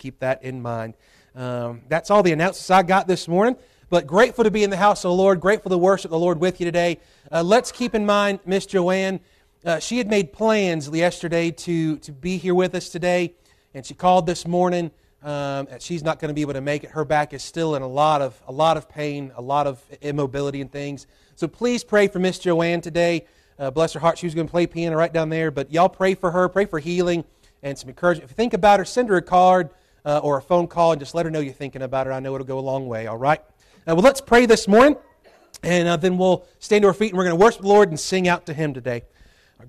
keep that in mind. Um, that's all the announcements I got this morning. But grateful to be in the house of the Lord, grateful to worship the Lord with you today. Uh, let's keep in mind Miss Joanne. Uh, she had made plans yesterday to, to be here with us today, and she called this morning. Um, she's not going to be able to make it. Her back is still in a lot of a lot of pain, a lot of immobility and things. So please pray for Miss Joanne today. Uh, bless her heart. She was going to play piano right down there, but y'all pray for her. Pray for healing and some encouragement. If you think about her, send her a card uh, or a phone call and just let her know you're thinking about her. I know it'll go a long way. All right. Uh, well, let's pray this morning, and uh, then we'll stand to our feet and we're going to worship the Lord and sing out to Him today.